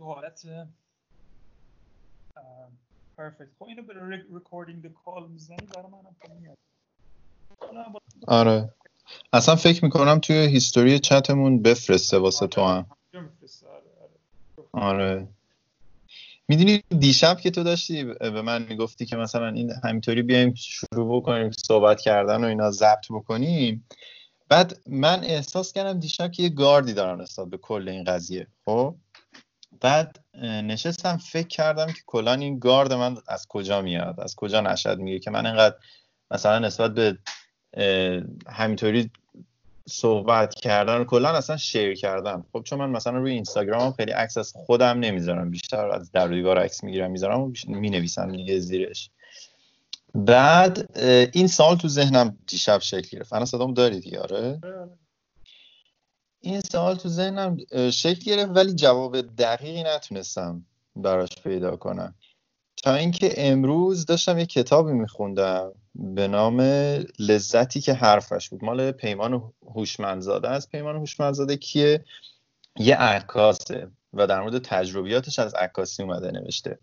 تو حالت perfect خب اینو به recording call می‌زنی برای منم میاد. آره. اصلا فکر می‌کنم توی history چتمون بفرسته واسه تو هم. آره می‌دونی دیشب که تو داشتی به من می‌گفتی که مثلا این همینطوری بیایم شروع بکنیم صحبت کردن و اینا ضبط بکنیم. بعد من احساس کردم دیشب که یه گاردی دارم نسبت به کل این قضیه خب؟ بعد نشستم فکر کردم که کلا این گارد من از کجا میاد از کجا نشد میگه که من اینقدر مثلا نسبت به همینطوری صحبت کردن کلا اصلا شیر کردن خب چون من مثلا روی اینستاگرام خیلی عکس از خودم نمی‌ذارم بیشتر از در دیوار عکس می‌گیرم می‌ذارم و می‌نویسم دیگه زیرش. بعد این سال تو ذهنم دیشب شکل گرفت. انا صدامو داری دیگه؟ آره. این سوال تو ذهنم شکل گرفت ولی جواب دقیقی نتونستم براش پیدا کنم. تا اینکه امروز داشتم یه کتابی میخوندم به نام لذتی که حرفش بود. مال پیمان هوشمندزاده از پیمان هوشمندزاده کیه؟ یه عکاسه و در مورد تجربیاتش از عکاسی اومده نوشته.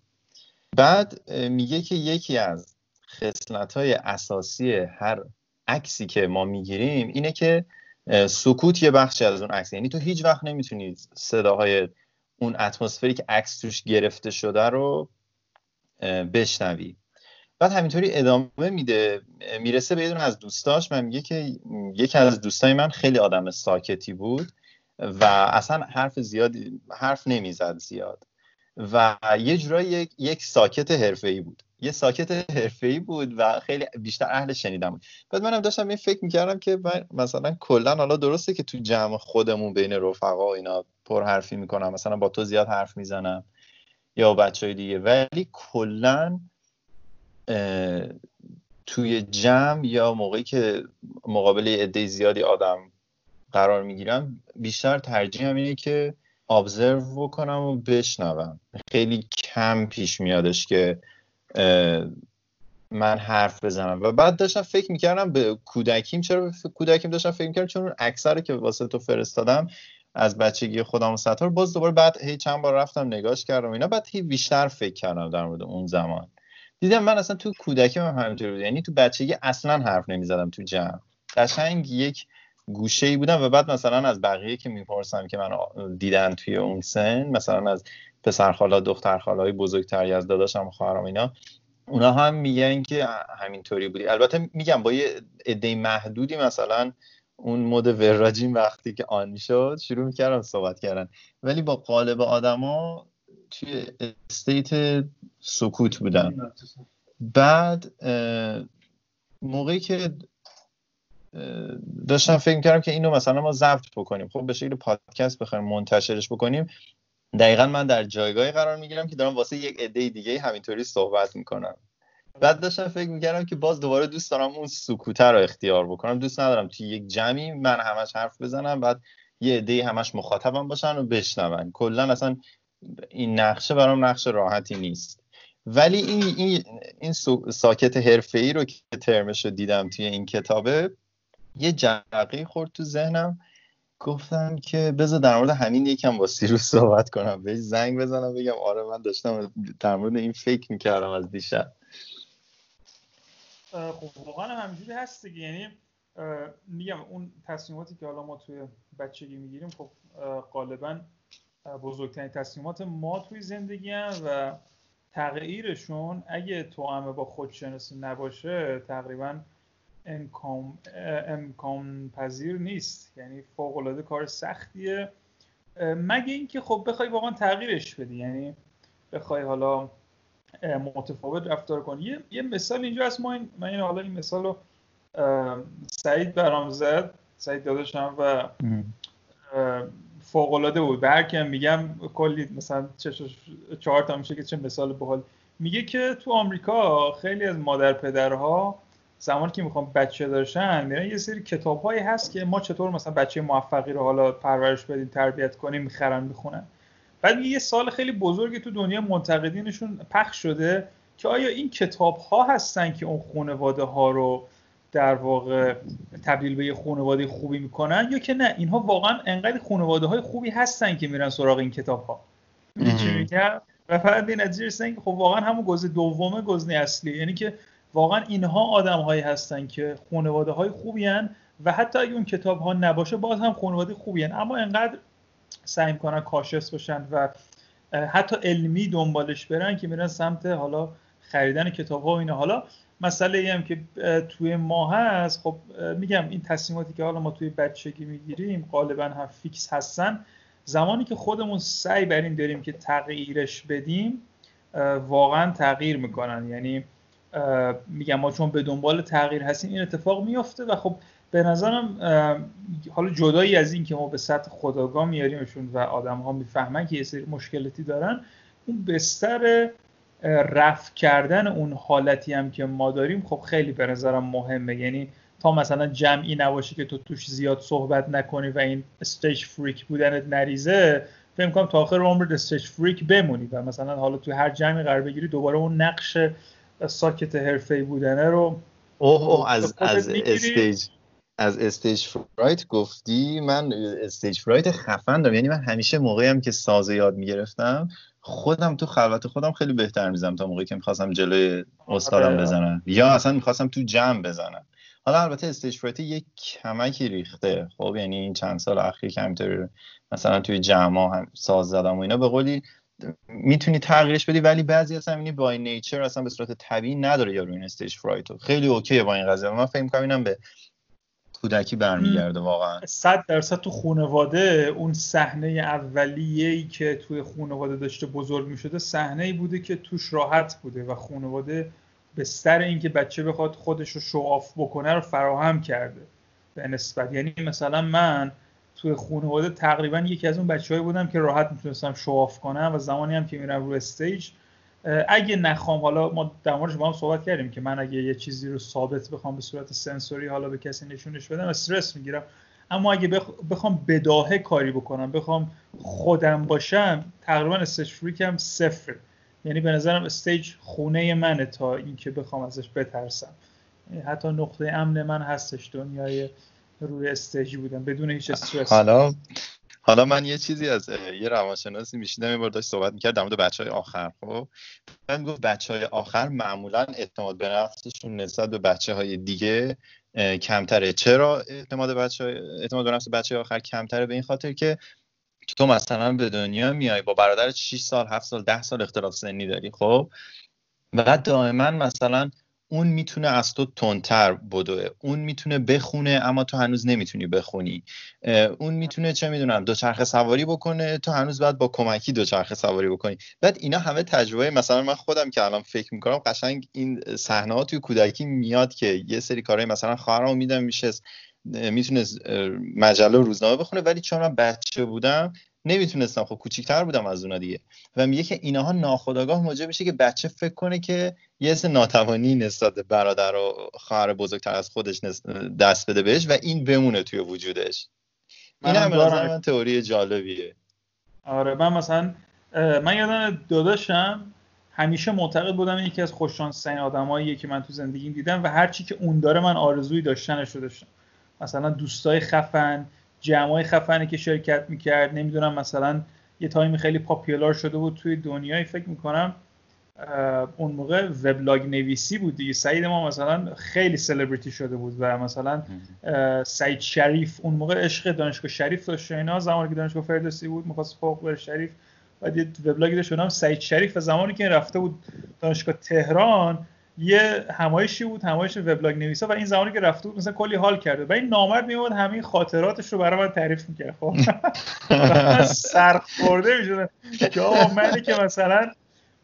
بعد میگه که یکی از خصلت های اساسی هر عکسی که ما می‌گیریم اینه که سکوت یه بخشی از اون عکس یعنی تو هیچ وقت نمی‌تونی صداهای اون اتمسفری که عکس توش گرفته شده رو بشنوی. بعد همینطوری ادامه میده می‌رسه به یه از دوستاش. من میگه که یکی از دوستای من خیلی آدم ساکتی بود و اصلا حرف زیاد حرف نمی‌زد زیاد. و یه جورایی یک, ساکت حرفه‌ای بود. یه ساکت حرفه‌ای بود و خیلی بیشتر اهل شنیدن بود. بعد منم داشتم این فکر می‌کردم که مثلا کلا حالا درسته که تو جمع خودمون بین رفقا اینا پر حرفی می‌کنم مثلا با تو زیاد حرف می‌زنم یا بچه های دیگه ولی کلا توی جمع یا موقعی که مقابل عده زیادی آدم قرار می‌گیرم بیشتر ترجیح اینه که ابزرو بکنم و بشنوم. خیلی کم پیش میادش که من حرف بزنم. و بعد داشتم فکر می‌کردم به کودکیم چرا کودکیم داشتم فکر می‌کردم چون اکثر که واسه تو فرستادم از بچگی خودم و ستار باز دوباره بعد هی چند بار رفتم نگاش کردم اینا بعد هی بیشتر فکر کردم در مورد اون زمان. دیدم من اصلا تو کودکی من همینطوری بود. یعنی تو بچگی اصلا حرف نمی‌زدم تو جمع. قشنگ یک گوشه ای بودم و بعد مثلا از بقیه که می‌پرسم که من دیدن توی اون سن مثلا از پسر خالا دختر های بزرگتری از داداشم و خواهرام اینا. اونا هم میگن که همینطوری بودی. البته میگم با یه عده محدودی مثلا اون مد وراجین وقتی که آن شد شروع می‌کردم صحبت کردن. ولی با قالب آدما توی استیت سکوت بودن. بعد موقعی که داشتم فکر کردم که اینو مثلا ما ضبط بکنیم. خب به شکل پادکست بخوایم منتشرش بکنیم دقیقا من در جایگاهی قرار می‌گیرم که دارم واسه یک عده دیگه همینطوری صحبت می‌کنم. بعد داشتم فکر می‌کردم که باز دوباره دوست دارم اون سکوته رو اختیار بکنم. دوست ندارم توی یک جمعی من همش حرف بزنم بعد یه عده همش مخاطبم باشن و بشنون. کلا اصلا این نقشه برام نقش راحتی نیست. ولی این این, این ساکت حرفه ای رو که ترمش رو دیدم توی این کتابه یه جرقه خورد تو ذهنم. گفتم که بذار در مورد همین یکم با سیروس صحبت کنم. بهش زنگ بزنم بگم آره من داشتم در مورد این فکر می‌کردم از دیشب. خب واقعا همینجوری هست دیگه. یعنی میگم اون تصمیماتی که حالا ما توی بچگی می‌گیریم خب غالبا بزرگترین تصمیمات ما توی زندگی هم و تغییرشون اگه تو با خودشناسی نباشه تقریبا امکان, امکان پذیر نیست. یعنی فوق العاده کار سختیه. مگه اینکه خب بخوای واقعا تغییرش بدی. یعنی بخوای حالا متفاوت رفتار کنی. یه, یه مثال اینجا هست. ما این من این حالا این مثال رو سعید برام زد. سعید داداشم و فوق العاده بود. به هر میگم کلی مثلا چهار تا میشه که چه مثال بحال میگه که تو آمریکا خیلی از مادر پدرها زمانی که می‌خوام بچه داشتن میرن یه سری کتاب هایی هست که ما چطور مثلا بچه موفقی رو حالا پرورش بدیم تربیت کنیم می‌خرن می‌خونن. بعد یه سال خیلی بزرگی تو دنیا منتقدینشون پخش شده که آیا این کتاب ها هستن که اون خانواده ها رو در واقع تبدیل به یه خانواده خوبی می‌کنن یا که نه؟ اینها واقعا انقدر خانواده های خوبی هستن که میرن سراغ این کتاب ها و فقط به نتیجه رسیدن که خب واقعا همون گزینه دومه گزینه اصلی. یعنی که واقعا اینها آدم هایی هستن که خانواده های خوبی هن و حتی اگه اون کتاب ها نباشه باز هم خانواده خوبی هن. اما انقدر سعی می‌کنن کاشس باشن و حتی علمی دنبالش برن که میرن سمت حالا خریدن کتاب ها و اینا. حالا مسئله هم که توی ما هست خب میگم این تصمیماتی که حالا ما توی بچگی می‌گیریم غالبا هم فیکس هستن. زمانی که خودمون سعی بر این داریم که تغییرش بدیم واقعا تغییر می‌کنن. یعنی میگم ما چون به دنبال تغییر هستیم این اتفاق میفته و خب به نظرم حالا جدایی از این که ما به سطح خداگاه میاریمشون و آدم ها می‌فهمن که یه سری مشکلاتی دارن اون بستر رفع کردن اون حالتی هم که ما داریم خب خیلی به نظرم مهمه. یعنی تا مثلا جمعی نباشی که تو توش زیاد صحبت نکنی و این استیج فریک بودنت نریزه فکر کنم تا آخر عمرت stage fright بمونی و مثلا حالا تو هر جمعی قرار بگیری دوباره اون نقش ساکت حرفه‌ای بودنه رو اوه, اوه از از stage از stage fright گفتی؟ من stage fright خفن دارم. یعنی من همیشه موقعی هم که سازه یاد می‌گرفتم خودم تو خلوت خودم خیلی بهتر می‌زدم تا موقعی که می‌خواستم جلوی استادم آره. بزنم. یا اصلا می‌خواستم تو جمع بزنم. حالا البته stage fright یک کمکی ریخته. خب یعنی این چند سال اخیر که همینطور مثلا توی جمع هم ساز زدم و اینا به قولی می‌تونی تغییرش بدی ولی بعضی از همینی بای نیچر اصلا به صورت طبیعی نداره یا این استیج فرایتو خیلی اوکیه با این قضیه. من فکر می‌کنم اینم به کودکی برمیگرده واقعا. صد درصد تو خانواده اون صحنه اولیه ای که توی خانواده داشته بزرگ می‌شده صحنه ای بوده که توش راحت بوده و خانواده به سر اینکه بچه بخواد خودش رو شواف بکنه رو فراهم کرده به نسبت. یعنی مثلا من توی خانواده تقریبا یکی از اون بچههایی بودم که راحت می‌تونستم show off کنم و زمانی هم که میرم رو stage اگه نخوام حالا ما در با هم صحبت کردیم که من اگه یه چیزی رو ثابت بخوام به صورت سنسوری حالا به کسی نشونش بدم استرس می‌گیرم. اما اگه بخوام بداهه کاری بکنم بخوام خودم باشم تقریبا stage fright م صفر. یعنی به نظرم stage خونه منه تا اینکه بخوام ازش بترسم. حتی نقطه امن من هستش دنیای روی استیجی بودم بدون هیچ استرس. حالا حالا من یه چیزی از یه روانشناسی میشیدم یه بار داشت صحبت می‌کرد در مورد بچه های آخر خب؟ من گفت بچه های آخر معمولا اعتماد به نفسشون نسبت به بچه های دیگه کمتره. چرا اعتماد بچه اعتماد به نفس بچه آخر کمتره؟ به این خاطر که تو مثلا به دنیا میای با برادر 6 سال 7 سال 10 سال اختلاف سنی داری خب؟ و دائما مثلا اون می‌تونه از تو تندتر بدوه. اون می‌تونه بخونه اما تو هنوز نمی‌تونی بخونی. اون می‌تونه چه می‌دونم دوچرخه سواری بکنه تو هنوز باید با کمکی دوچرخه سواری بکنی. بعد اینا همه تجربه مثلا من خودم که الان فکر می‌کنم قشنگ این صحنه ها توی کودکی میاد که یه سری کارهای مثلا خواهرامو میدم میشه می‌تونه مجله روزنامه بخونه. ولی چون من بچه بودم نمی‌تونستم. خب کوچیکتر بودم از اونا دیگه. و میگه که اینها ناخداگاه موجب میشه که بچه فکر کنه که یه سه ناتوانی نسبت به برادر و خواهر بزرگتر از خودش دست بده بهش و این بمونه توی وجودش. این هم من تئوری جالبیه. آره من مثلا من یادم داداشم همیشه معتقد بودم یکی از خوششانس‌ترین آدماییه که من تو زندگیم دیدم و هرچی که اون داره من آرزوی داشتنش رو داشتم. مثلا دوستای خفن جمعای خفنی که شرکت می‌کرد. نمی‌دونم مثلا یه تایمی خیلی پاپیولار شده بود توی دنیای فکر می‌کنم اون موقع وبلاگ نویسی بود دیگه. سعید ما مثلا خیلی سلبریتی شده بود و مثلا سعید شریف اون موقع عشق دانشگاه شریف داشت اینا. زمانی که دانشگاه فردوسی بود می‌خواست فوق بره شریف. بعد یه وبلاگی داشت نام سعید شریف و زمانی که رفته بود دانشگاه تهران یه همایشی بود همایش وبلاگ نویسا و این زمانی که رفته بود مثلا کلی حال کرده و این نامرد میومد همین خاطراتش رو برای من تعریف می‌کرد. خب. سرخورده می‌شدم. که آقا منی که مثلا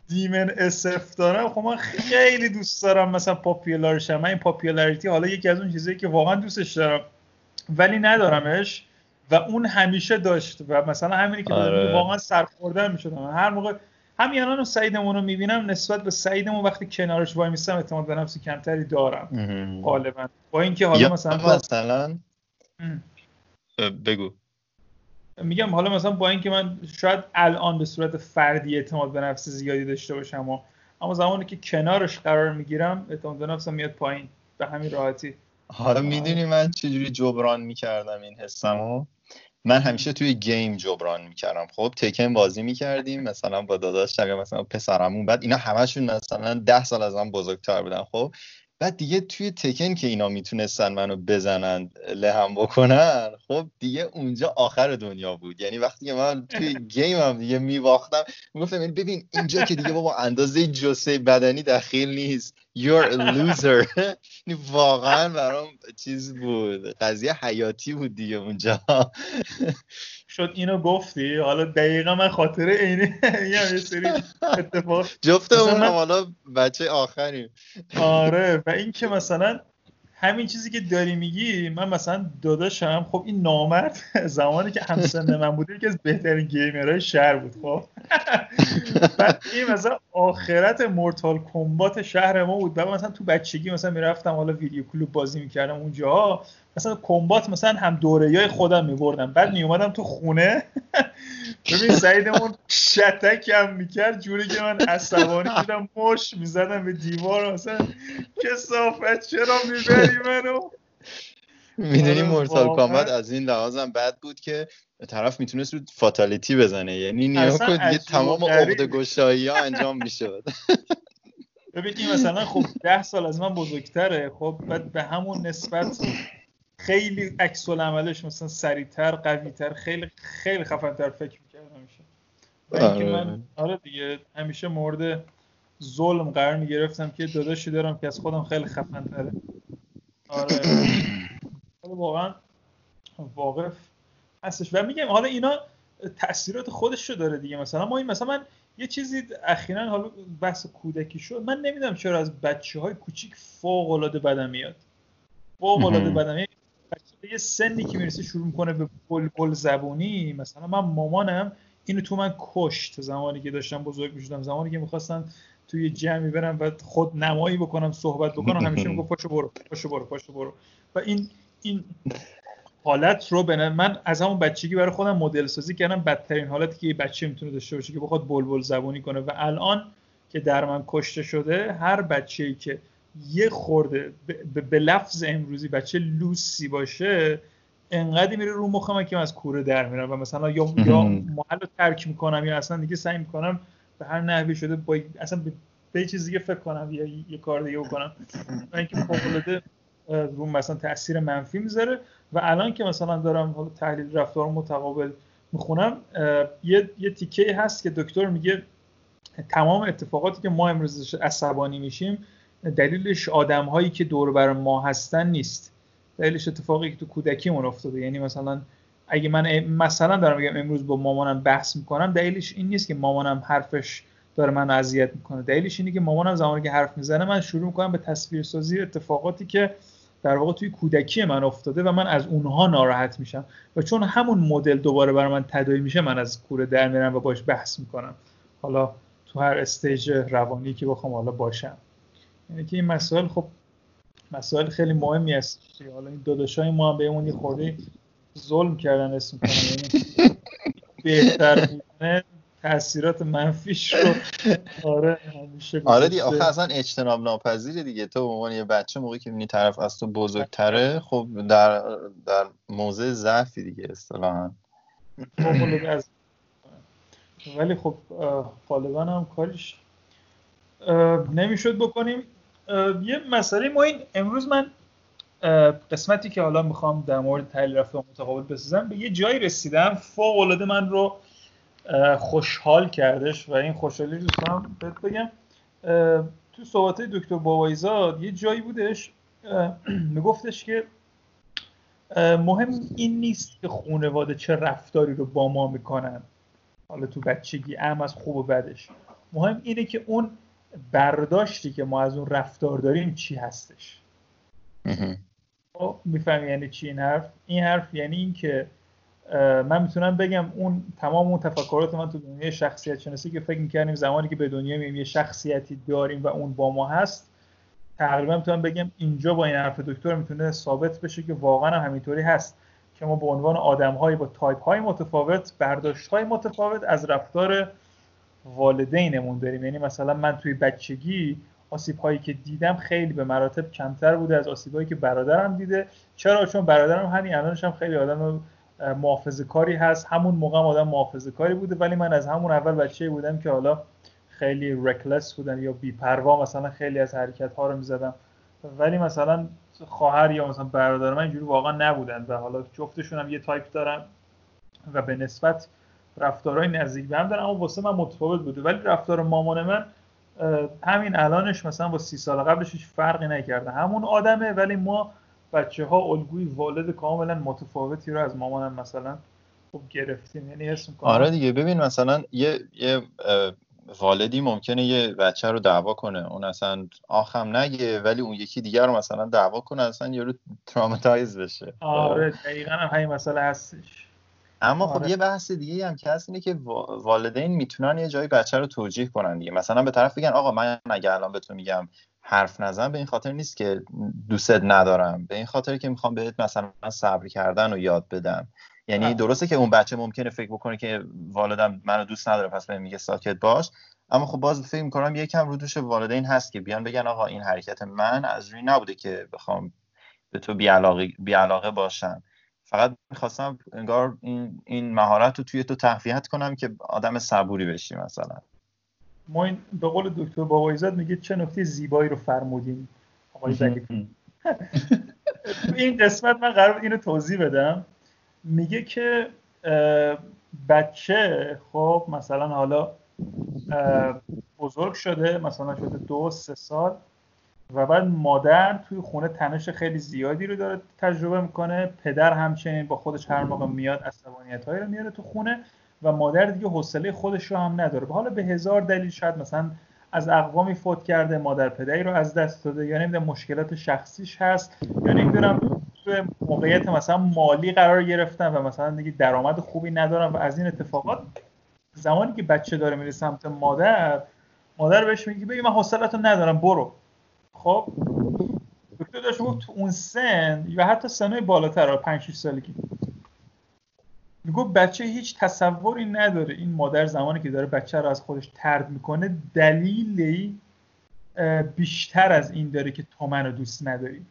دیمن اسف دارم خب من خیلی دوست دارم مثلا پاپیولار شم من این پاپیولاریتی حالا یکی از اون چیزایی که واقعا دوستش دارم ولی ندارمش. و اون همیشه داشت. و مثلا همینی که آره. واقعا سرخورده می‌شدم. هر موقع همین الان سعیدمون رو می‌بینم نسبت به سعیدمون وقتی کنارش وای میستم اعتماد به نفس کمتری دارم. غالبا. با اینکه حالا مثلا مثلا بگو. میگم حالا مثلا با اینکه من شاید الان به صورت فردی اعتماد به نفس زیادی داشته باشم و اما زمانی که کنارش قرار می‌گیرم اعتماد به نفسم میاد پایین. به همین راحتی. حالا می‌دونی من چجوری جبران می‌کردم این حسمو؟ من همیشه توی گیم جبران می‌کردم. خب تکن بازی می‌کردیم مثلا با داداش یا مثلا پسرمون. بعد اینا همشون مثلا ده سال از من بزرگتر بودن. خب بعد دیگه توی تکن که اینا می‌تونستن منو بزنن لهم بکنن خب دیگه اونجا آخر دنیا بود. یعنی وقتی که من توی گیم هم دیگه میباختم می‌گفتم یعنی ببین اینجا که دیگه بابا اندازه جسه بدنی دخیل نیست. You're a loser. یعنی واقعا برام چیز بود. قضیه حیاتی بود دیگه اونجا. شد اینو گفتی؟ حالا دقیقا من خاطر اینه. یه سری اتفاق. جفته اون حالا بچه آخریم. آره و این که مثلا همین چیزی که داری میگی من مثلا داداشم خب این نامرد زمانی که همسن من بوده یکی از بهترین گیمرهای شهر بود خب. بعد این مثلا آخرت مورتال کمبات شهر ما بود. بعد مثلا تو بچگی مثلا می‌رفتم حالا ویدیو کلوب بازی می‌کردم اونجا مثلا کمبات مثلا هم دوره های خودم میبردم. بعد میومدم تو خونه. ببین سعیدمون شتک هم می‌کرد. جوری که من عصبانی شدم مش می‌زدم به دیوار. مثلا کسافت چرا می‌بری منو؟ می‌دونی آره، مورتال کامبات از این لحاظم بد بود که طرف می‌تونست رو فاتالیتی بزنه. یعنی نیا کن تمام عقد گشایی ها انجام می‌شد. ببین این مثلا خب ده سال از من بزرگتره. خب بعد به همون نسبت خیلی عکس عملش مثلا سریعتر قویتر خیلی خیلی خفنتر فکر می‌کرد همیشه. و اینکه من آره. آره دیگه همیشه مورد ظلم قرار می‌گرفتم که داداشی دارم که از خودم خیلی خفنتره. آره. واقعا واقف هستش. و میگم حالا اینا تاثیرات خودش رو داره دیگه. مثلا ما این مثلا من یه چیزی اخیرا حالا بحث کودکی شد. من نمی‌دونم چرا از بچه های کوچیک فوق العاده بدم میاد. فوق العاده بدم میاد. یه سنی که می‌رسه شروع می‌کنه به بلبل زبونی مثلا من مامانم اینو تو من کشت زمانی که داشتم بزرگ می‌شدم. زمانی که می‌خواستم توی جمعی برم و خود نمایی بکنم صحبت بکنم همیشه می‌گفت پاشو برو پاشو برو پاشو برو. و این این حالت رو به من از همون بچگی برای خودم مدل سازی کردم. بدترین حالتی که یه بچه می‌تونه داشته باشه که بخواد بلبل زبونی کنه. و الان که در من کشته شده هر بچه‌ای که یه خورده به لفظ امروزی بچه لوسی باشه انقدر میره رو مخم که من از کوره در میرم و مثلا یا یا محل رو ترک می‌کنم یا اصلا دیگه سعی می‌کنم به هر نحوی شده با اصلا به چیز دیگه فکر کنم یا یه کار دیگه بکنم. و اینکه فوق رو مثلا تاثیر منفی می‌ذاره و الان که مثلا دارم حالا تحلیل رفتار متقابل می‌خونم یه یه تیکه هست که دکتر میگه تمام اتفاقاتی که ما امروز عصبانی میشیم دلیلش آدم هایی که دور بر ما هستن نیست. دلیلش اتفاقی که تو کودکیمون افتاده. یعنی مثلا اگه من مثلا دارم میگم امروز با مامانم بحث می‌کنم دلیلش این نیست که مامانم حرفش داره من اذیت می‌کنه. دلیلش اینه که مامانم زمانی که حرف می‌زنه من شروع می‌کنم به تصویرسازی اتفاقاتی که در واقع توی کودکی من افتاده و من از اونها ناراحت میشم. و چون همون مدل دوباره برای من تداعی میشه من از کوره در میرم و باش بحث می‌کنم. حالا تو هر استیج روانی که بخوام حالا باشم. یعنی که این مسائل خب مسائل خیلی مهمی است حالا این داداشای ما هم بهمون یه خورده ظلم کردن اسم کنم یعنی بهتر بودن تاثیرات منفیش رو آره همیشه آره دیگه آخه اصلا اجتناب ناپذیره دیگه. تو به عنوان یه بچه موقعی که می‌بینی طرف از تو بزرگتره خب در در موضع ضعفی دیگه اصطلاحا. خب، ولی خب غالبا هم کاریش نمی‌شد بکنیم. یه مسئله ما این امروز من قسمتی که حالا می‌خوام در مورد تحلیل رفتار متقابل بسازم به یه جایی رسیدم. فوق العاده من رو خوشحال کردش و این خوشحالی رو کنم بهت بگم. تو صحبت دکتر بابایزاد یه جایی بودش میگفتش که مهم این نیست که خانواده چه رفتاری رو با ما می‌کنن. حالا تو بچگی ام از خوب و بدش. مهم اینه که اون برداشتی که ما از اون رفتار داریم چی هستش؟ خب، می‌فهمی یعنی چی این حرف؟ این حرف یعنی این که من می‌تونم بگم اون تمام اون تفکرات من تو دنیای شخصیت شناسی که فکر می‌کردیم زمانی که به دنیا میایم یه شخصیتی داریم و اون با ما هست تقریبا می‌تونم بگم اینجا با این حرف دکتر می‌تونه ثابت بشه که واقعا هم همینطوری هست که ما به عنوان آدم با تایپ های متفاوت برداشت های متفاوت از رفتار والدینمون داریم. یعنی مثلا من توی بچگی آسیب هایی که دیدم خیلی به مراتب کمتر بوده از آسیب هایی که برادرم دیده. چرا؟ چون برادرم همین الانش هم خیلی آدم محافظه کاری هست. همون موقع آدم محافظه کاری بوده. ولی من از همون اول بچه بودم که حالا خیلی reckless بودن یا بیپروا مثلا خیلی از حرکت ها رو می‌زدم. ولی مثلا خواهر یا مثلا برادر من اینجوری واقعا نبودن و حالا جفتشون هم یه تایپ دارن و به نسبت رفتارهای نزدیک به هم دارن اما واسه من متفاوت بوده. ولی رفتار مامان من همین الانش مثلا با سی سال قبلش هیچ فرقی نکرده. همون آدمه ولی ما بچه ها الگوی والد کاملا متفاوتی رو از مامانم مثلا خب گرفتیم. یعنی حس آره دیگه ببین مثلا یه یه والدی ممکنه یه بچه رو دعوا کنه. اون اصلا آخم نگه ولی اون یکی دیگر رو مثلا دعوا کنه اصلا یارو تراماتایز بشه. آره دقیقا هم همین مسئله هستش. اما خب آره. یه بحث دیگه هم که هست اینه که والدین می‌تونن یه جایی بچه رو توجیه کنن دیگه. مثلا به طرف بگن آقا من اگه الان به تو میگم حرف نزن به این خاطر نیست که دوستت ندارم. به این خاطر که می‌خوام بهت مثلا صبر کردن و یاد بدم. یعنی درسته که اون بچه ممکنه فکر بکنه که والدم منو دوست نداره پس بهم میگه ساکت باش. اما خب باز فکر می‌کنم یکم رو دوش والدین هست که بیان بگن آقا این حرکت من از روی نبوده که بخوام به تو بیعلاقه, باشم. فقط می‌خواستم انگار این, این مهارت رو توی تو تقویت کنم که آدم صبوری بشی مثلا. ما این به قول دکتر بابایزاد میگه چه نکته زیبایی رو فرمودیم آقای این قسمت من قرار اینو توضیح بدم. میگه که بچه خب مثلا حالا بزرگ شده مثلا شده دو سه سال. و بعد مادر توی خونه تنش خیلی زیادی رو داره تجربه می‌کنه. پدر همچنین با خودش هر موقع میاد عصبانیت هایی رو میاره تو خونه و مادر دیگه حوصله خودش رو هم نداره. حالا به هزار دلیل شاید مثلا از اقوامی فوت کرده مادر پدری رو از دست داده یا نمی‌دونم مشکلات شخصیش هست یا نمی‌دونم توی موقعیت مثلا مالی قرار گرفتن و مثلا دیگه درآمد خوبی ندارن و از این اتفاقات زمانی که بچه داره میره سمت مادر مادر بهش میگه بگی من حوصلتو ندارم برو. خب دکتر داشت تو اون سن یا حتی سنهای بالاتر 5 6 سالگی میگو بچه هیچ تصوری نداره. این مادر زمانی که داره بچه رو از خودش ترد می‌کنه دلیلی بیشتر از این داره که تو منو دوست نداری.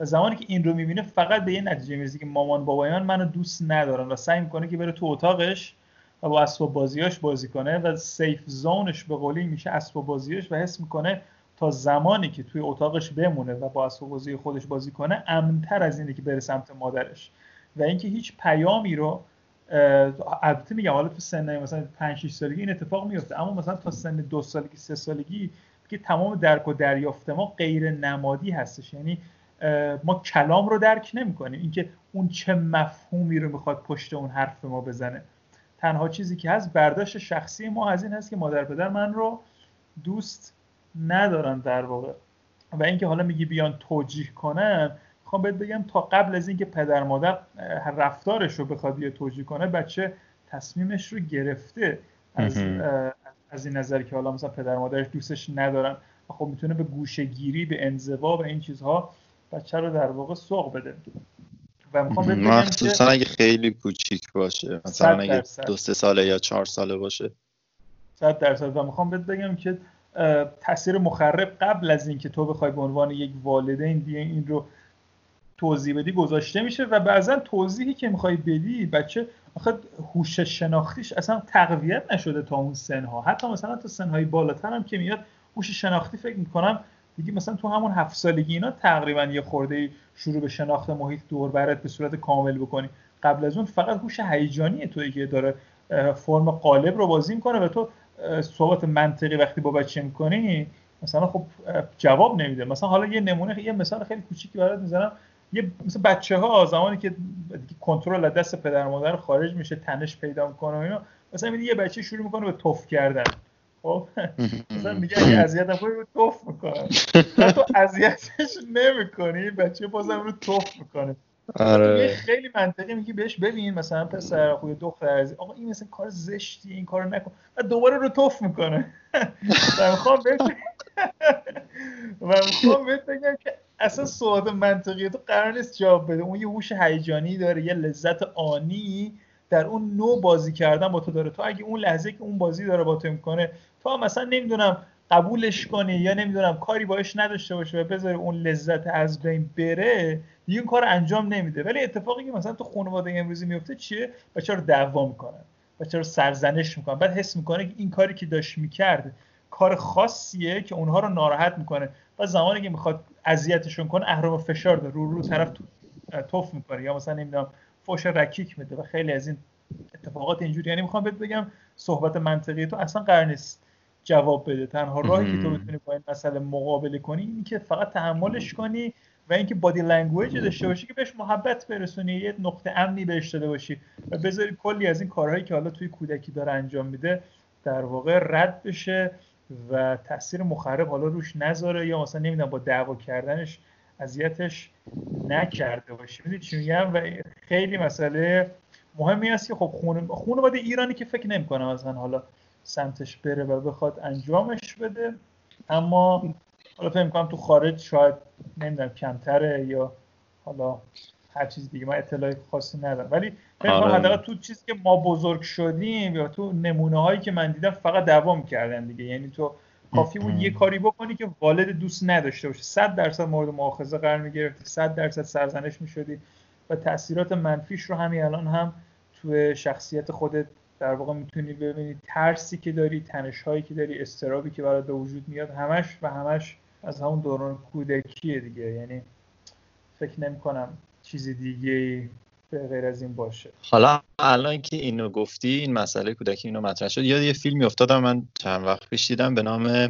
و زمانی که این رو می‌بینه فقط به یه نتیجه می‌رسه که مامان بابایان منو دوست ندارن و سعی می‌کنه که بره تو اتاقش و با اسباب بازیاش بازی کنه و سیف زونش به قولی میشه اسباب بازیاش و حس می‌کنه تا زمانی که توی اتاقش بمونه و با اسباب بازی خودش بازی کنه امنتر از اینه که بره سمت مادرش. و اینکه هیچ پیامی رو البته میگم حالا تو سن مثلا 5 6 سالگی این اتفاق میفته اما مثلا تا سن دو سالگی سه سالگی که تمام درک و دریافت ما غیر نمادی هستش. یعنی ما کلام رو درک نمی‌کنیم. اینکه اون چه مفهومی رو می‌خواد پشت اون حرف ما بزنه. تنها چیزی که هست برداشت شخصی ما از این هست که مادر پدر من رو دوست ندارن در واقع. و اینکه حالا میگی بیان توجیه کنن می‌خوام بهت بگم تا قبل از اینکه پدر مادر رفتارش رو بخواد بیا توجیه کنه بچه تصمیمش رو گرفته از, از این نظر که حالا مثلا پدر مادرش دوستش ندارن. و خب می‌تونه به گوشگیری به انزوا و این چیزها بچه رو در واقع سوق بده. و می‌خوام مخصوصا اگه خیلی کوچیک باشه مثلا اگه دو سه ساله یا چهار ساله باشه. صد درصد. و می‌خوام بهت بگم که تاثیر مخرب قبل از اینکه تو بخوای به عنوان یک والدین بیای این رو توضیح بدی گذاشته میشه و بعضا توضیحی که می‌خوای بدی بچه آخه هوش شناختیش اصلا تقویت نشده تا اون سنها. حتی مثلا تا سنهای بالاتر هم که میاد هوش شناختی فکر می‌کنم دیگه مثلا تو همون هفت سالگی اینا تقریبا یه خورده شروع به شناخت محیط دور برات به صورت کامل بکنی. قبل از اون فقط هوش هیجانی توی که داره فرم قالب رو بازی می‌کنه و تو صحبت منطقی وقتی با بچه می‌کنی مثلا خب جواب نمیده. مثلا حالا یه نمونه یه مثال خیلی کوچیکی برات می‌زنم یه مثل بچه ها زمانی که کنترل از دست پدر مادر خارج میشه تنش پیدا می‌کنه و اینا مثلا یه بچه شروع می‌کنه به توف کردن. خب؟ مثلا میگه اگه اذیتم کنی رو توف می‌کنن تو اذیتش نمی‌کنی بچه بازم رو توف می‌کنه. آره. خیلی منطقی میگی بهش ببین مثلا پسر خوی دختر از آقا این مثلا کار زشتی این کارو نکن. و دوباره رو توف می‌کنه. و می‌خوام بهش و می‌خوام بهت بگم که اصلا صحبت منطقی تو قرار نیست جواب بده. اون یه هوش هیجانی داره یه لذت آنی در اون نوع بازی کردن با تو داره. تو اگه اون لحظه که اون بازی داره با تو می‌کنه تو مثلا نمی‌دونم قبولش کنی یا نمی‌دونم کاری باش نداشته باشه و بذاره اون لذت از بین بره دیگه این کار انجام نمیده. ولی اتفاقی که مثلا تو خانواده امروزی میفته چیه؟ بچه رو دعوا می‌کنن بچه رو سرزنش می‌کنن. بعد حس می‌کنه که این کاری که داشت می‌کرد کار خاصیه که اونها رو ناراحت می‌کنه. و زمانی که می‌خواد اذیتشون کنه اهرم فشار داره. رو رو طرف توف می‌کنه یا مثلا نمی‌دونم فوش رکیک میده و خیلی از این اتفاقات اینجوری یعنی می‌خوام بهت بگم صحبت منطقی تو اصلا قرار نیست. جواب بده. تنها راهی که تو بتونی با این مسئله مقابله کنی اینی که فقط تحملش کنی و اینکه body language داشته باشی که بهش محبت برسونی یه نقطه امنی بهش داده باشی و بذاری کلی از این کارهایی که حالا توی کودکی داره انجام میده در واقع رد بشه و تاثیر مخرب حالا روش نذاره یا مثلا نمی‌دونم با دعوا کردنش اذیتش نکرده باشه. می‌دونی چی میگم؟ و خیلی مسئله مهمی است که خب خون خانواده ایرانی که فکر نمی‌کنم مثلا حالا سمتش بره و بخواد انجامش بده. اما حالا فکر می‌کنم تو خارج شاید نمی‌دونم کمتره یا حالا هر چیز دیگه. من اطلاعی خاصی ندارم. ولی فکر کنم آره. تو چیزی که ما بزرگ شدیم یا تو نمونه هایی که من دیدم فقط دوام کردن دیگه. یعنی تو کافی بود یه کاری بکنی که والد دوست نداشته باشه. 100 درصد مورد مؤاخذه قرار می‌گرفتی. 100 درصد سرزنش می‌شدی و تاثیرات منفیش رو همین الان هم تو شخصیت خودت در واقع می‌تونی ببینی ترسی که داری تنش هایی که داری استرابی که برات به وجود میاد همش و همش از همون دوران کودکیه دیگه. یعنی فکر نمی کنم چیز دیگه به غیر از این باشه. حالا الان که اینو گفتی این مسئله کودکی اینو مطرح شد یاد یه فیلمی افتادم من چند وقت پیش دیدم به نام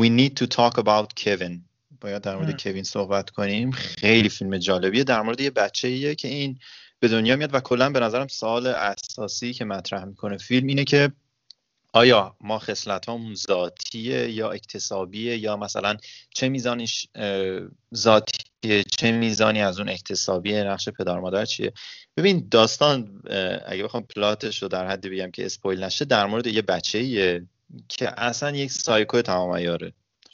We Need to Talk About Kevin. باید در مورد کوین صحبت کنیم. خیلی فیلم جالبیه. در مورد یه بچه ایه که این به دنیا میاد و کلا به نظرم سوال اساسی که مطرح می‌کنه فیلم اینه که آیا ما خصلت همون ذاتیه یا اکتسابیه یا مثلا چه میزانیش ذاتیه چه میزانی از اون اکتسابیه؟ نقش پدر مادر چیه؟ ببین داستان اگه بخوام plot ش رو در حدی بگم که spoil نشه در مورد یه بچه که اصلا یک سایکو تمام عیاره.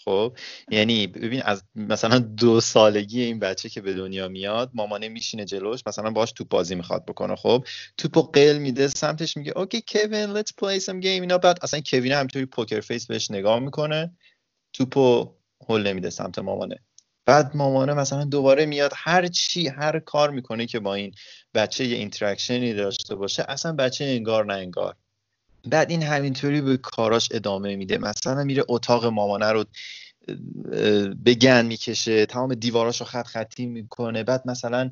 خب یعنی ببین از مثلا دو سالگی این بچه که به دنیا میاد مامانه میشینه جلوش مثلا باش توپ بازی می‌خواد بکنه خب؟ توپو قل میده سمتش میگه okay کوین let's play some game. اینا بعد اصلا کوین همینطوری poker face بهش نگاه می‌کنه توپو هل نمیده سمت مامانه. بعد مامانه مثلا دوباره میاد هر چی هر کار می‌کنه که با این بچه یه interaction ی داشته باشه اصلا بچه انگار نه انگار. بعد این همینطوری به کاراش ادامه میده. مثلا میره اتاق مامانه رو به گند می‌کشه تمام دیواراشو خط خطی می‌کنه. بعد مثلا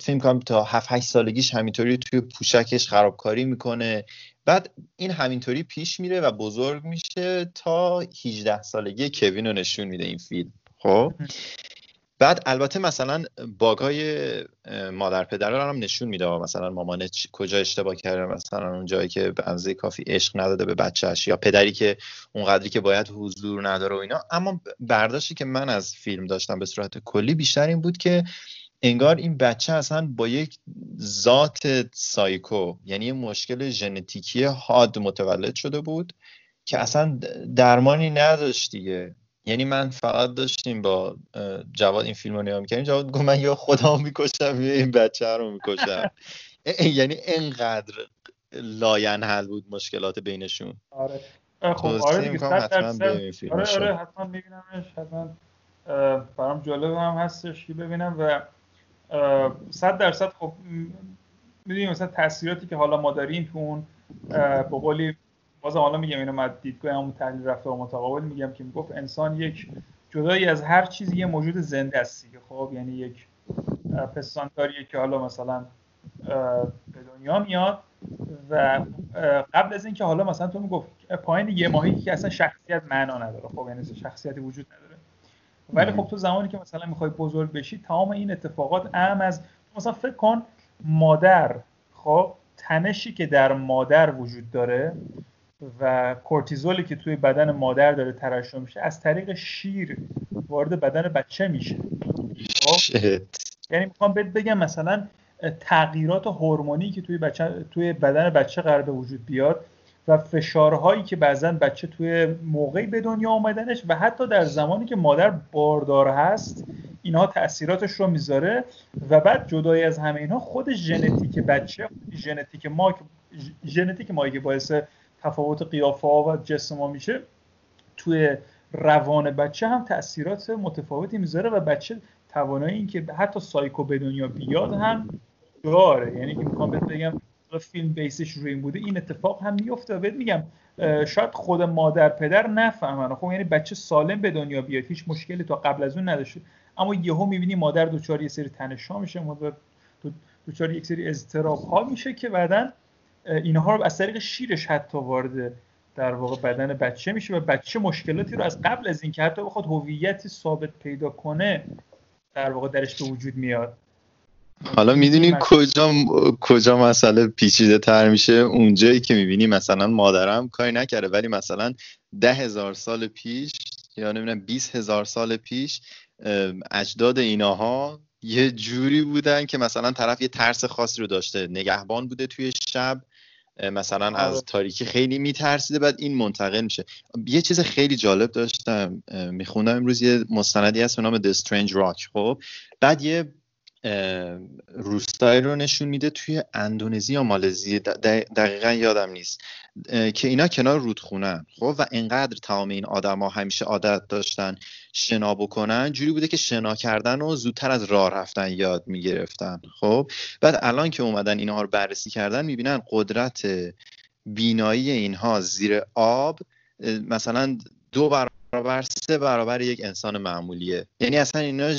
فکر کنم تا 7 8 سالگیش همینطوری توی پوشکش خرابکاری می‌کنه. بعد این همینطوری پیش میره و بزرگ میشه تا 18 سالگی کوین رو نشون میده این فیلم. خب؟ بعد البته مثلا باگای مادر پدر رو هم نشون میده مثلا مامان کجا اشتباه کرده مثلا اون جایی که به کافی عشق نداده به بچهش یا پدری که اونقدری که باید حضور نداره و اینا. اما برداشتی که من از فیلم داشتم به صورت کلی بیشتر این بود که انگار این بچه اصلا با یک ذات سایکو یعنی مشکل ژنتیکی حاد متولد شده بود که اصلا درمانی نداشت دیگه. یعنی من فقط داشتیم با جواد این فیلم رو نگاه می‌کنیم جواد گفت من یا خودمو می‌کشم یا این بچه رو می‌کشم. یعنی انقدر لاینحل بود مشکلات بینشون. آره. خب آره دیگه آره آره حتما میبینمش. حتما برام جالب هم هستش که ببینم و صد درصد خب می‌دونیم مثلا تاثیراتی که حالا ما داریم تو اون به قولی بازم حالا میگم اینو من دیدگاه همون تحلیل رفته و متقابل میگم که می‌گفت انسان یک جدایی از هر چیزی یه موجود زنده است دیگه. خب یعنی یک پستانداریه که حالا مثلا به دنیا میاد و قبل از اینکه حالا مثلا تو می‌گفت پایین یه ماهی که اصلا شخصیت معنا نداره. خب یعنی شخصیتی وجود نداره. ولی خب تو زمانی که مثلا می‌خوای بزرگ بشی تمام این اتفاقات اهم از مثلا فکر کن مادر خب تنشی که در مادر وجود داره و کورتیزولی که توی بدن مادر داره ترشح میشه از طریق شیر وارد بدن بچه میشه خب؟ یعنی می‌خوام بهت بگم مثلا تغییرات هورمونی که توی بچه توی بدن بچه قرار به وجود بیاد و فشارهایی که بعضا بچه توی موقعی به دنیا آمدنش و حتی در زمانی که مادر باردار هست اینها تاثیراتش رو می‌ذاره و بعد جدای از همه اینها خود ژنتیک بچه ژنتیک ما ژنتیک ما که باعث تفاوت قیافه ها و جسم ما میشه. توی روان بچه هم تاثیرات متفاوتی می‌ذاره و بچه توانایی این که حتی سایکو به دنیا بیاد هم داره. یعنی که می‌خوام بهت بگم فیلم بیسش روی این بوده این اتفاق هم میفته بهت میگم شاید خود مادر پدر نفهمن. خب یعنی بچه سالم به دنیا بیاد هیچ مشکلی تا قبل از اون نداشته. اما یهو می‌بینی مادر دوچار یه سری تنشا میشه مادر دوچار یک سری اضطراب ها میشه که بعدا اینها رو از طریق شیرش حتی وارد در واقع بدن بچه میشه و بچه مشکلاتی رو از قبل از اینکه حتی بخواد هویتی ثابت پیدا کنه در واقع درش به وجود میاد. حالا می‌دونی کجا کجا مسئله پیچیده تر میشه؟ اونجایی که می‌بینی مثلا مادرم کاری نکرده ولی مثلا ده هزار سال پیش یا نمی‌دونم 20 هزار سال پیش اجداد ایناها یه جوری بودن که مثلا طرف یه ترس خاصی رو داشته. نگهبان بوده توی شب. مثلا از آره. تاریکی خیلی میترسیده بعد این منتقل میشه یه چیز خیلی جالب داشتم میخوندم امروز یه مستندی هست به نام The Strange Rock خب بعد یه روستایی رو نشون میده توی اندونزی یا مالزی دقیقا یادم نیست. که اینا کنار رودخونه خب و انقدر تمام این آدما همیشه عادت داشتن شنا بکنن جوری بوده که شنا کردن و زودتر از راه رفتن یاد می‌گرفتن. خب بعد الان که اومدن اینها رو بررسی کردن می‌بینن قدرت بینایی اینها زیر آب مثلا دو برابر برابر سه برابر یک انسان معمولیه. یعنی اصلا اینا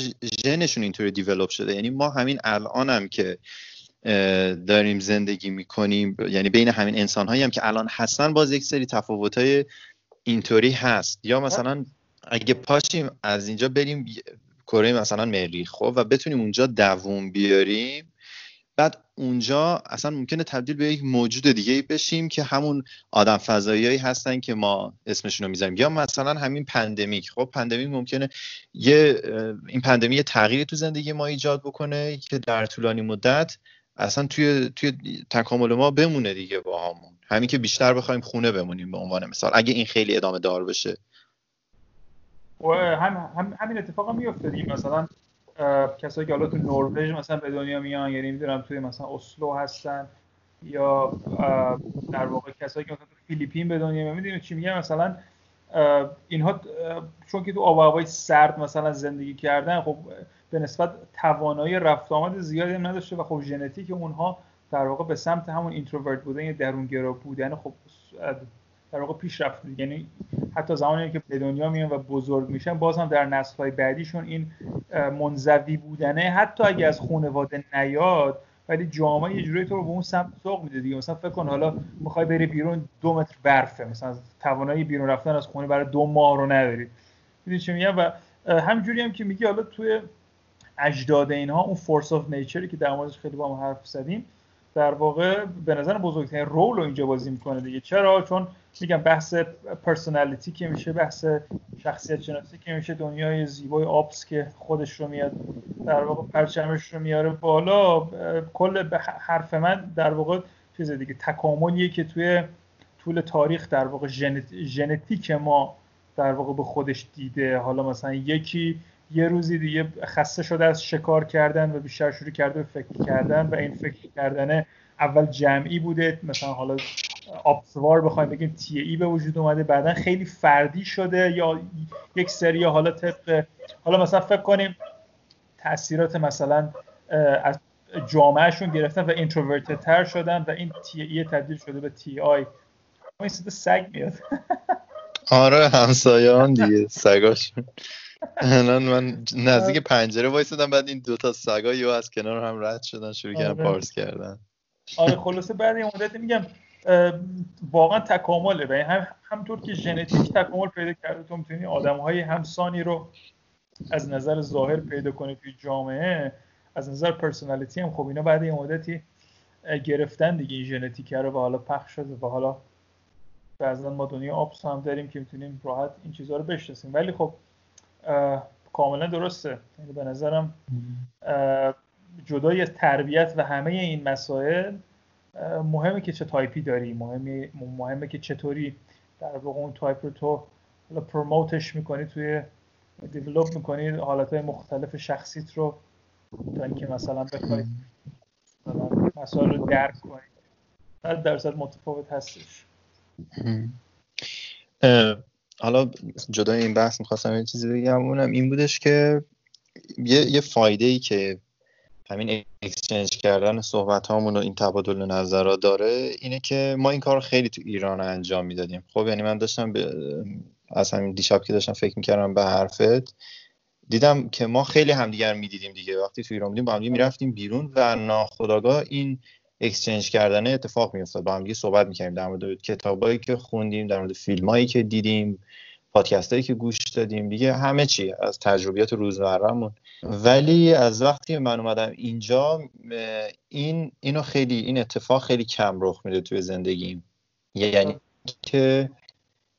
ژنشون اینطوری دیولپ شده. یعنی ما همین الان هم که داریم زندگی می‌کنیم یعنی بین همین انسان هایی هم که الان هستن باز یک سری تفاوت های اینطوری هست. یا مثلا اگه پاشیم از اینجا بریم کره مثلا مریخ خب؟ و بتونیم اونجا دووم بیاریم بعد اونجا اصلا ممکنه تبدیل به یک موجود دیگه بشیم که همون آدم فضایی هستن که ما اسمشون رو می‌ذاریم. یا مثلا همین pandemic. خب pandemic ممکنه یه این پندمی یه تغییری تو زندگی ما ایجاد بکنه که در طولانی مدت اصلا توی توی تکامل ما بمونه دیگه با همون همین که بیشتر بخوایم خونه بمونیم به عنوان مثال. اگه این خیلی ادامه دار بشه. و هم, هم همین اتفاق میفته مثلا کسایی که حالا تو نروژ مثلا به دنیا میان یعنی می‌دونم توی مثلا اسلو هستن یا در واقع کسایی که مثلا تو فیلیپین به دنیا میان چی میگن مثلا اینها چون که تو آب هوای سرد مثلا زندگی کردن خب به نسبت توانایی رفت آمد زیادی هم نداشته و خب ژنتیک اونها در واقع به سمت همون اینتروورت بودن یا درونگرا بودن خب در واقع پیش رفته یعنی حتی زمانی که به دنیا میان و بزرگ میشن باز هم در نسل های بعدیشون این منزوی بودنه. حتی اگه از خانواده نیاد ولی جامعه یه جوری تو رو به اون سمت سوق میده دیگه. مثلا فکر کن حالا می‌خوای بری بیرون دو متر برفه. مثلا توانایی بیرون رفتن از خونه برای دو ماه رو نداری. می‌دونی چی میگم؟ و همینجوری هم که میگی حالا توی اجداد اینها اون force of nature ی که در موردش خیلی با هم حرف زدیم در واقع به نظر بزرگترین role رو اینجا بازی می‌کنه دیگه. چرا؟ چون میگم بحث personality که میشه بحث شخصیت شناسی که میشه دنیای زیبای OPS که خودش رو میاد در واقع پرچمش رو میاره بالا. کل حرف من در واقع چیز دیگه تکاملیه که توی طول تاریخ در واقع ژنتیک ما در واقع به خودش دیده. حالا مثلا یکی یه روزی دیگه خسته شده از شکار کردن و بیشتر شروع کرده به فکر کردن و این فکر کردن اول جمعی بوده مثلا حالا آبسوار بخوایم بگیم تی ای به وجود اومده بعدا خیلی فردی شده یا یک سری حالا طبق حالا مثلا فکر کنیم تاثیرات مثلا از جامعهشون گرفتن و introverted تر شدن و این Te تبدیل شده به Ti. این سگ میاد. آره همسایان دیگه سگاشون. الان من نزدیک. پنجره وایسادم بعد این دوتا سگا یا از کنار هم رد شدن شروع کردن آره. پارس کردن آره خلاصه بعد این مدت میگم واقعا تکامله و هم همطور که ژنتیک تکامل پیدا کرده تو می‌تونی آدم های همسانی رو از نظر ظاهر پیدا کنی توی جامعه از نظر personality هم خب اینا بعد یه مدتی گرفتن دیگه این ژنتیک رو و حالا پخش شده و حالا بعضا ما دنیا OPS هم داریم که می‌تونیم راحت این چیزها رو بشناسیم ولی خب کاملا درسته. یعنی به نظرم جدای تربیت و همه این مسائل مهمه که چه تایپی داری مهمه, مهمه که چطوری در واقع اون تایپ رو تو promote ش می‌کنی توی develop می‌کنی حالت های مختلف شخصیت رو تا اینکه مثلا بخوای مسائل رو درک کنی. در درصد متفاوت هستش. حالا جدای این بحث می‌خواستم یه چیزی بگم. اونم این بودش که یه, یه فایده ای که همین exchange کردن صحبت هامون و این تبادل نظرات داره اینه که ما این کار خیلی تو ایران انجام می‌دادیم. خب یعنی من داشتم از همین دیشب که داشتم فکر می‌کردم به حرفت دیدم که ما خیلی همدیگر می‌دیدیم دیگه. وقتی تو ایران بودیم با هم می‌رفتیم بیرون و ناخداگاه این اکسچنج کردن اتفاق میافتاد. با هم صحبت می‌کردیم در مورد کتابایی که خوندیم در مورد فیلمایی که دیدیم پادکست که گوش دادیم. دیگه همه چی از تجربیات روزمرهمون. ولی از وقتی من اومدم اینجا این اینو خیلی این اتفاق خیلی کم رخ میده توی زندگیم. یعنی که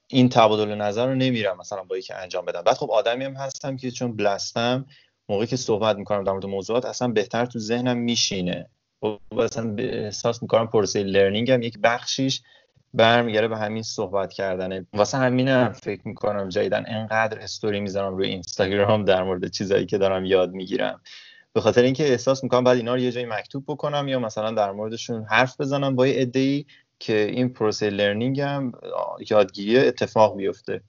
این تبادل نظر رو نمیرم مثلا با یکی انجام بدم. بعد خب آدمی هم هستم که چون بلستم موقعی که صحبت می‌کنم در مورد موضوعات اصلا بهتر تو ذهنم میشینه. خب اصلا احساس می‌کنم پروسه لرنینگ هم یک بخشیش برمیگره به همین صحبت کردنه. واسه همینم فکر می‌کنم جدیدن انقدر استوری می‌ذارم روی اینستاگرام در مورد چیزایی که دارم یاد می‌گیرم. به خاطر اینکه احساس می‌کنم بعد اینا رو یه جایی مکتوب بکنم یا مثلا در موردشون حرف بزنم با یه ای که این پروسه لرنینگ هم یادگیری اتفاق بیفته.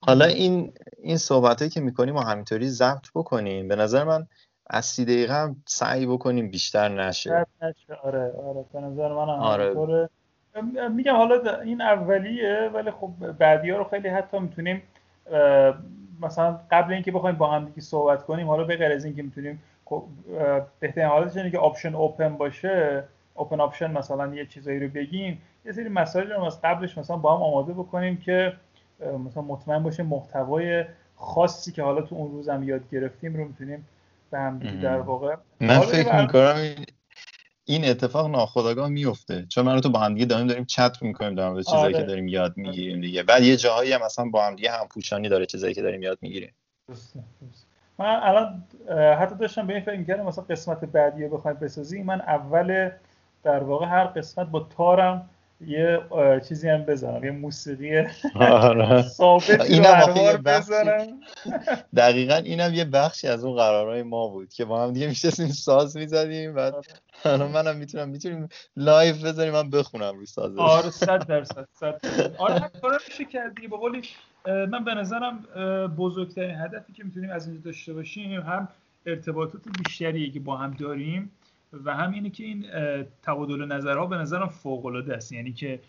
حالا این این صحبته که می‌کنیم و همینطوری ضبط بکنیم. به نظر من از سی دقیقه هم سعی بکنیم بیشتر نشه. آره آره به نظر من آره. میگم حالا این اولیه ولی خب بعدی ها رو خیلی حتی می‌تونیم مثلا قبل اینکه بخوایم با هم دیگه صحبت کنیم حالا به غیر از اینکه می‌تونیم خب، بهترین حالتش اینه که option open باشه open option مثلا یه چیزایی رو بگیم یه سری مسائل رو از قبلش مثلا با هم آماده بکنیم که مثلا مطمئن باشه محتوای خاصی که حالا تو اون روزم یاد گرفتیم رو می‌تونیم به هم در واقع. من فکر می‌کنم این اتفاق ناخودآگاه میفته چون من تو با هم دیگه داریم داریم چت می‌کنیم در مورد چیزایی آره. که داریم یاد می‌گیریم دیگه. بعد یه جاهایی هم مثلا با هم دیگه هم پوشانی داره چیزایی که داریم یاد می‌گیریم. من الان حتی داشتم به این فکر می‌کردم مثلا قسمت بعدی رو بخوایم بسازیم. من اول در واقع هر قسمت با تارم یه چیزی هم بزنم یه موسیقی آره. ثابت اینم بزنم. دقیقا اینم یه بخشی از اون قرارهای ما بود که با هم دیگه میشستیم ساز می‌زدیم بعد الان منم می‌تونم می‌تونیم live بذاریم من بخونم روی ساز. آره صد درصد صد آره کارا میشه کرد دیگه به قولی من به نظرم بزرگترین هدفی که می‌تونیم از اینجا داشته باشیم هم ارتباطات بیشتری که با هم داریم. و هم اینه که این تبادل نظرها به نظرم فوق العاده است. یعنی که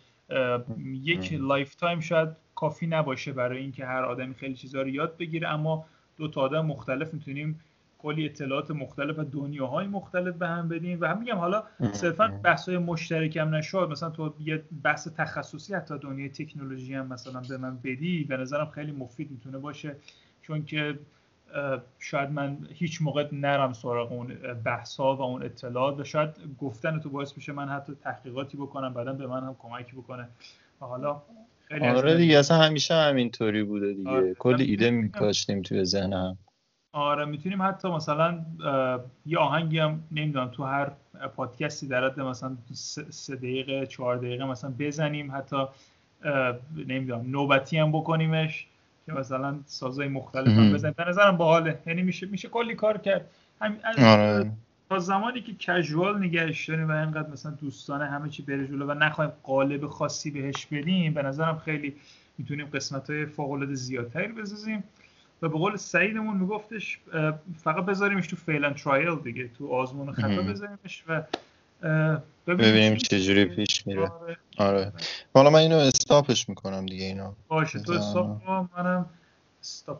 یک lifetime شاید کافی نباشه برای اینکه هر آدمی خیلی چیزها رو یاد بگیره اما دو تا آدم مختلف می‌تونیم کلی اطلاعات مختلف و دنیاهای مختلف به هم بدیم. و هم میگم حالا صرفا بحث های مشترک هم نشد. مثلا تو یه بحث تخصصی حتی دنیای تکنولوژی هم مثلا به من بدی به نظرم خیلی مفید می‌تونه باشه. چون که شاید من هیچ موقع نرم سراغ اون بحث ها و اون اطلاعات و شاید گفتن تو باعث میشه من حتی تحقیقاتی بکنم بعدا به من هم کمکی بکنه. و حالا خیلی آره دیگه اصلا همیشه همینطوری بوده دیگه. آره. کلی ایده میکاشتیم توی ذهنم. آره می‌تونیم حتی مثلا یه آهنگی هم نمی‌دونم تو هر پادکستی در حد مثلا سه دقیقه چهار دقیقه مثلا بزنیم حتی نمی‌دونم نوبتی هم بکنیمش. که مثلا سازهای مختلف هم بزنیم. به نظرم باحاله. یعنی میشه میشه کلی کار کرد. همین آره. تا زمانی که کژوال نگهش داریم و اینقدر مثلا دوستانه همه چی بره جلو و نخوایم قالب خاصی بهش بدیم به نظرم خیلی می‌تونیم قسمت های فوق العاده زیادتری بسازیم. و به قول سعیدمون میگفتش فقط بذاریمش تو فیلن ترایل دیگه تو آزمون خطا بذاریمش و ببینیم چجوری پیش میره. آره. آره. حالا من اینو استاپش می‌کنم دیگه اینا. باشه تو استاپ منم استاپ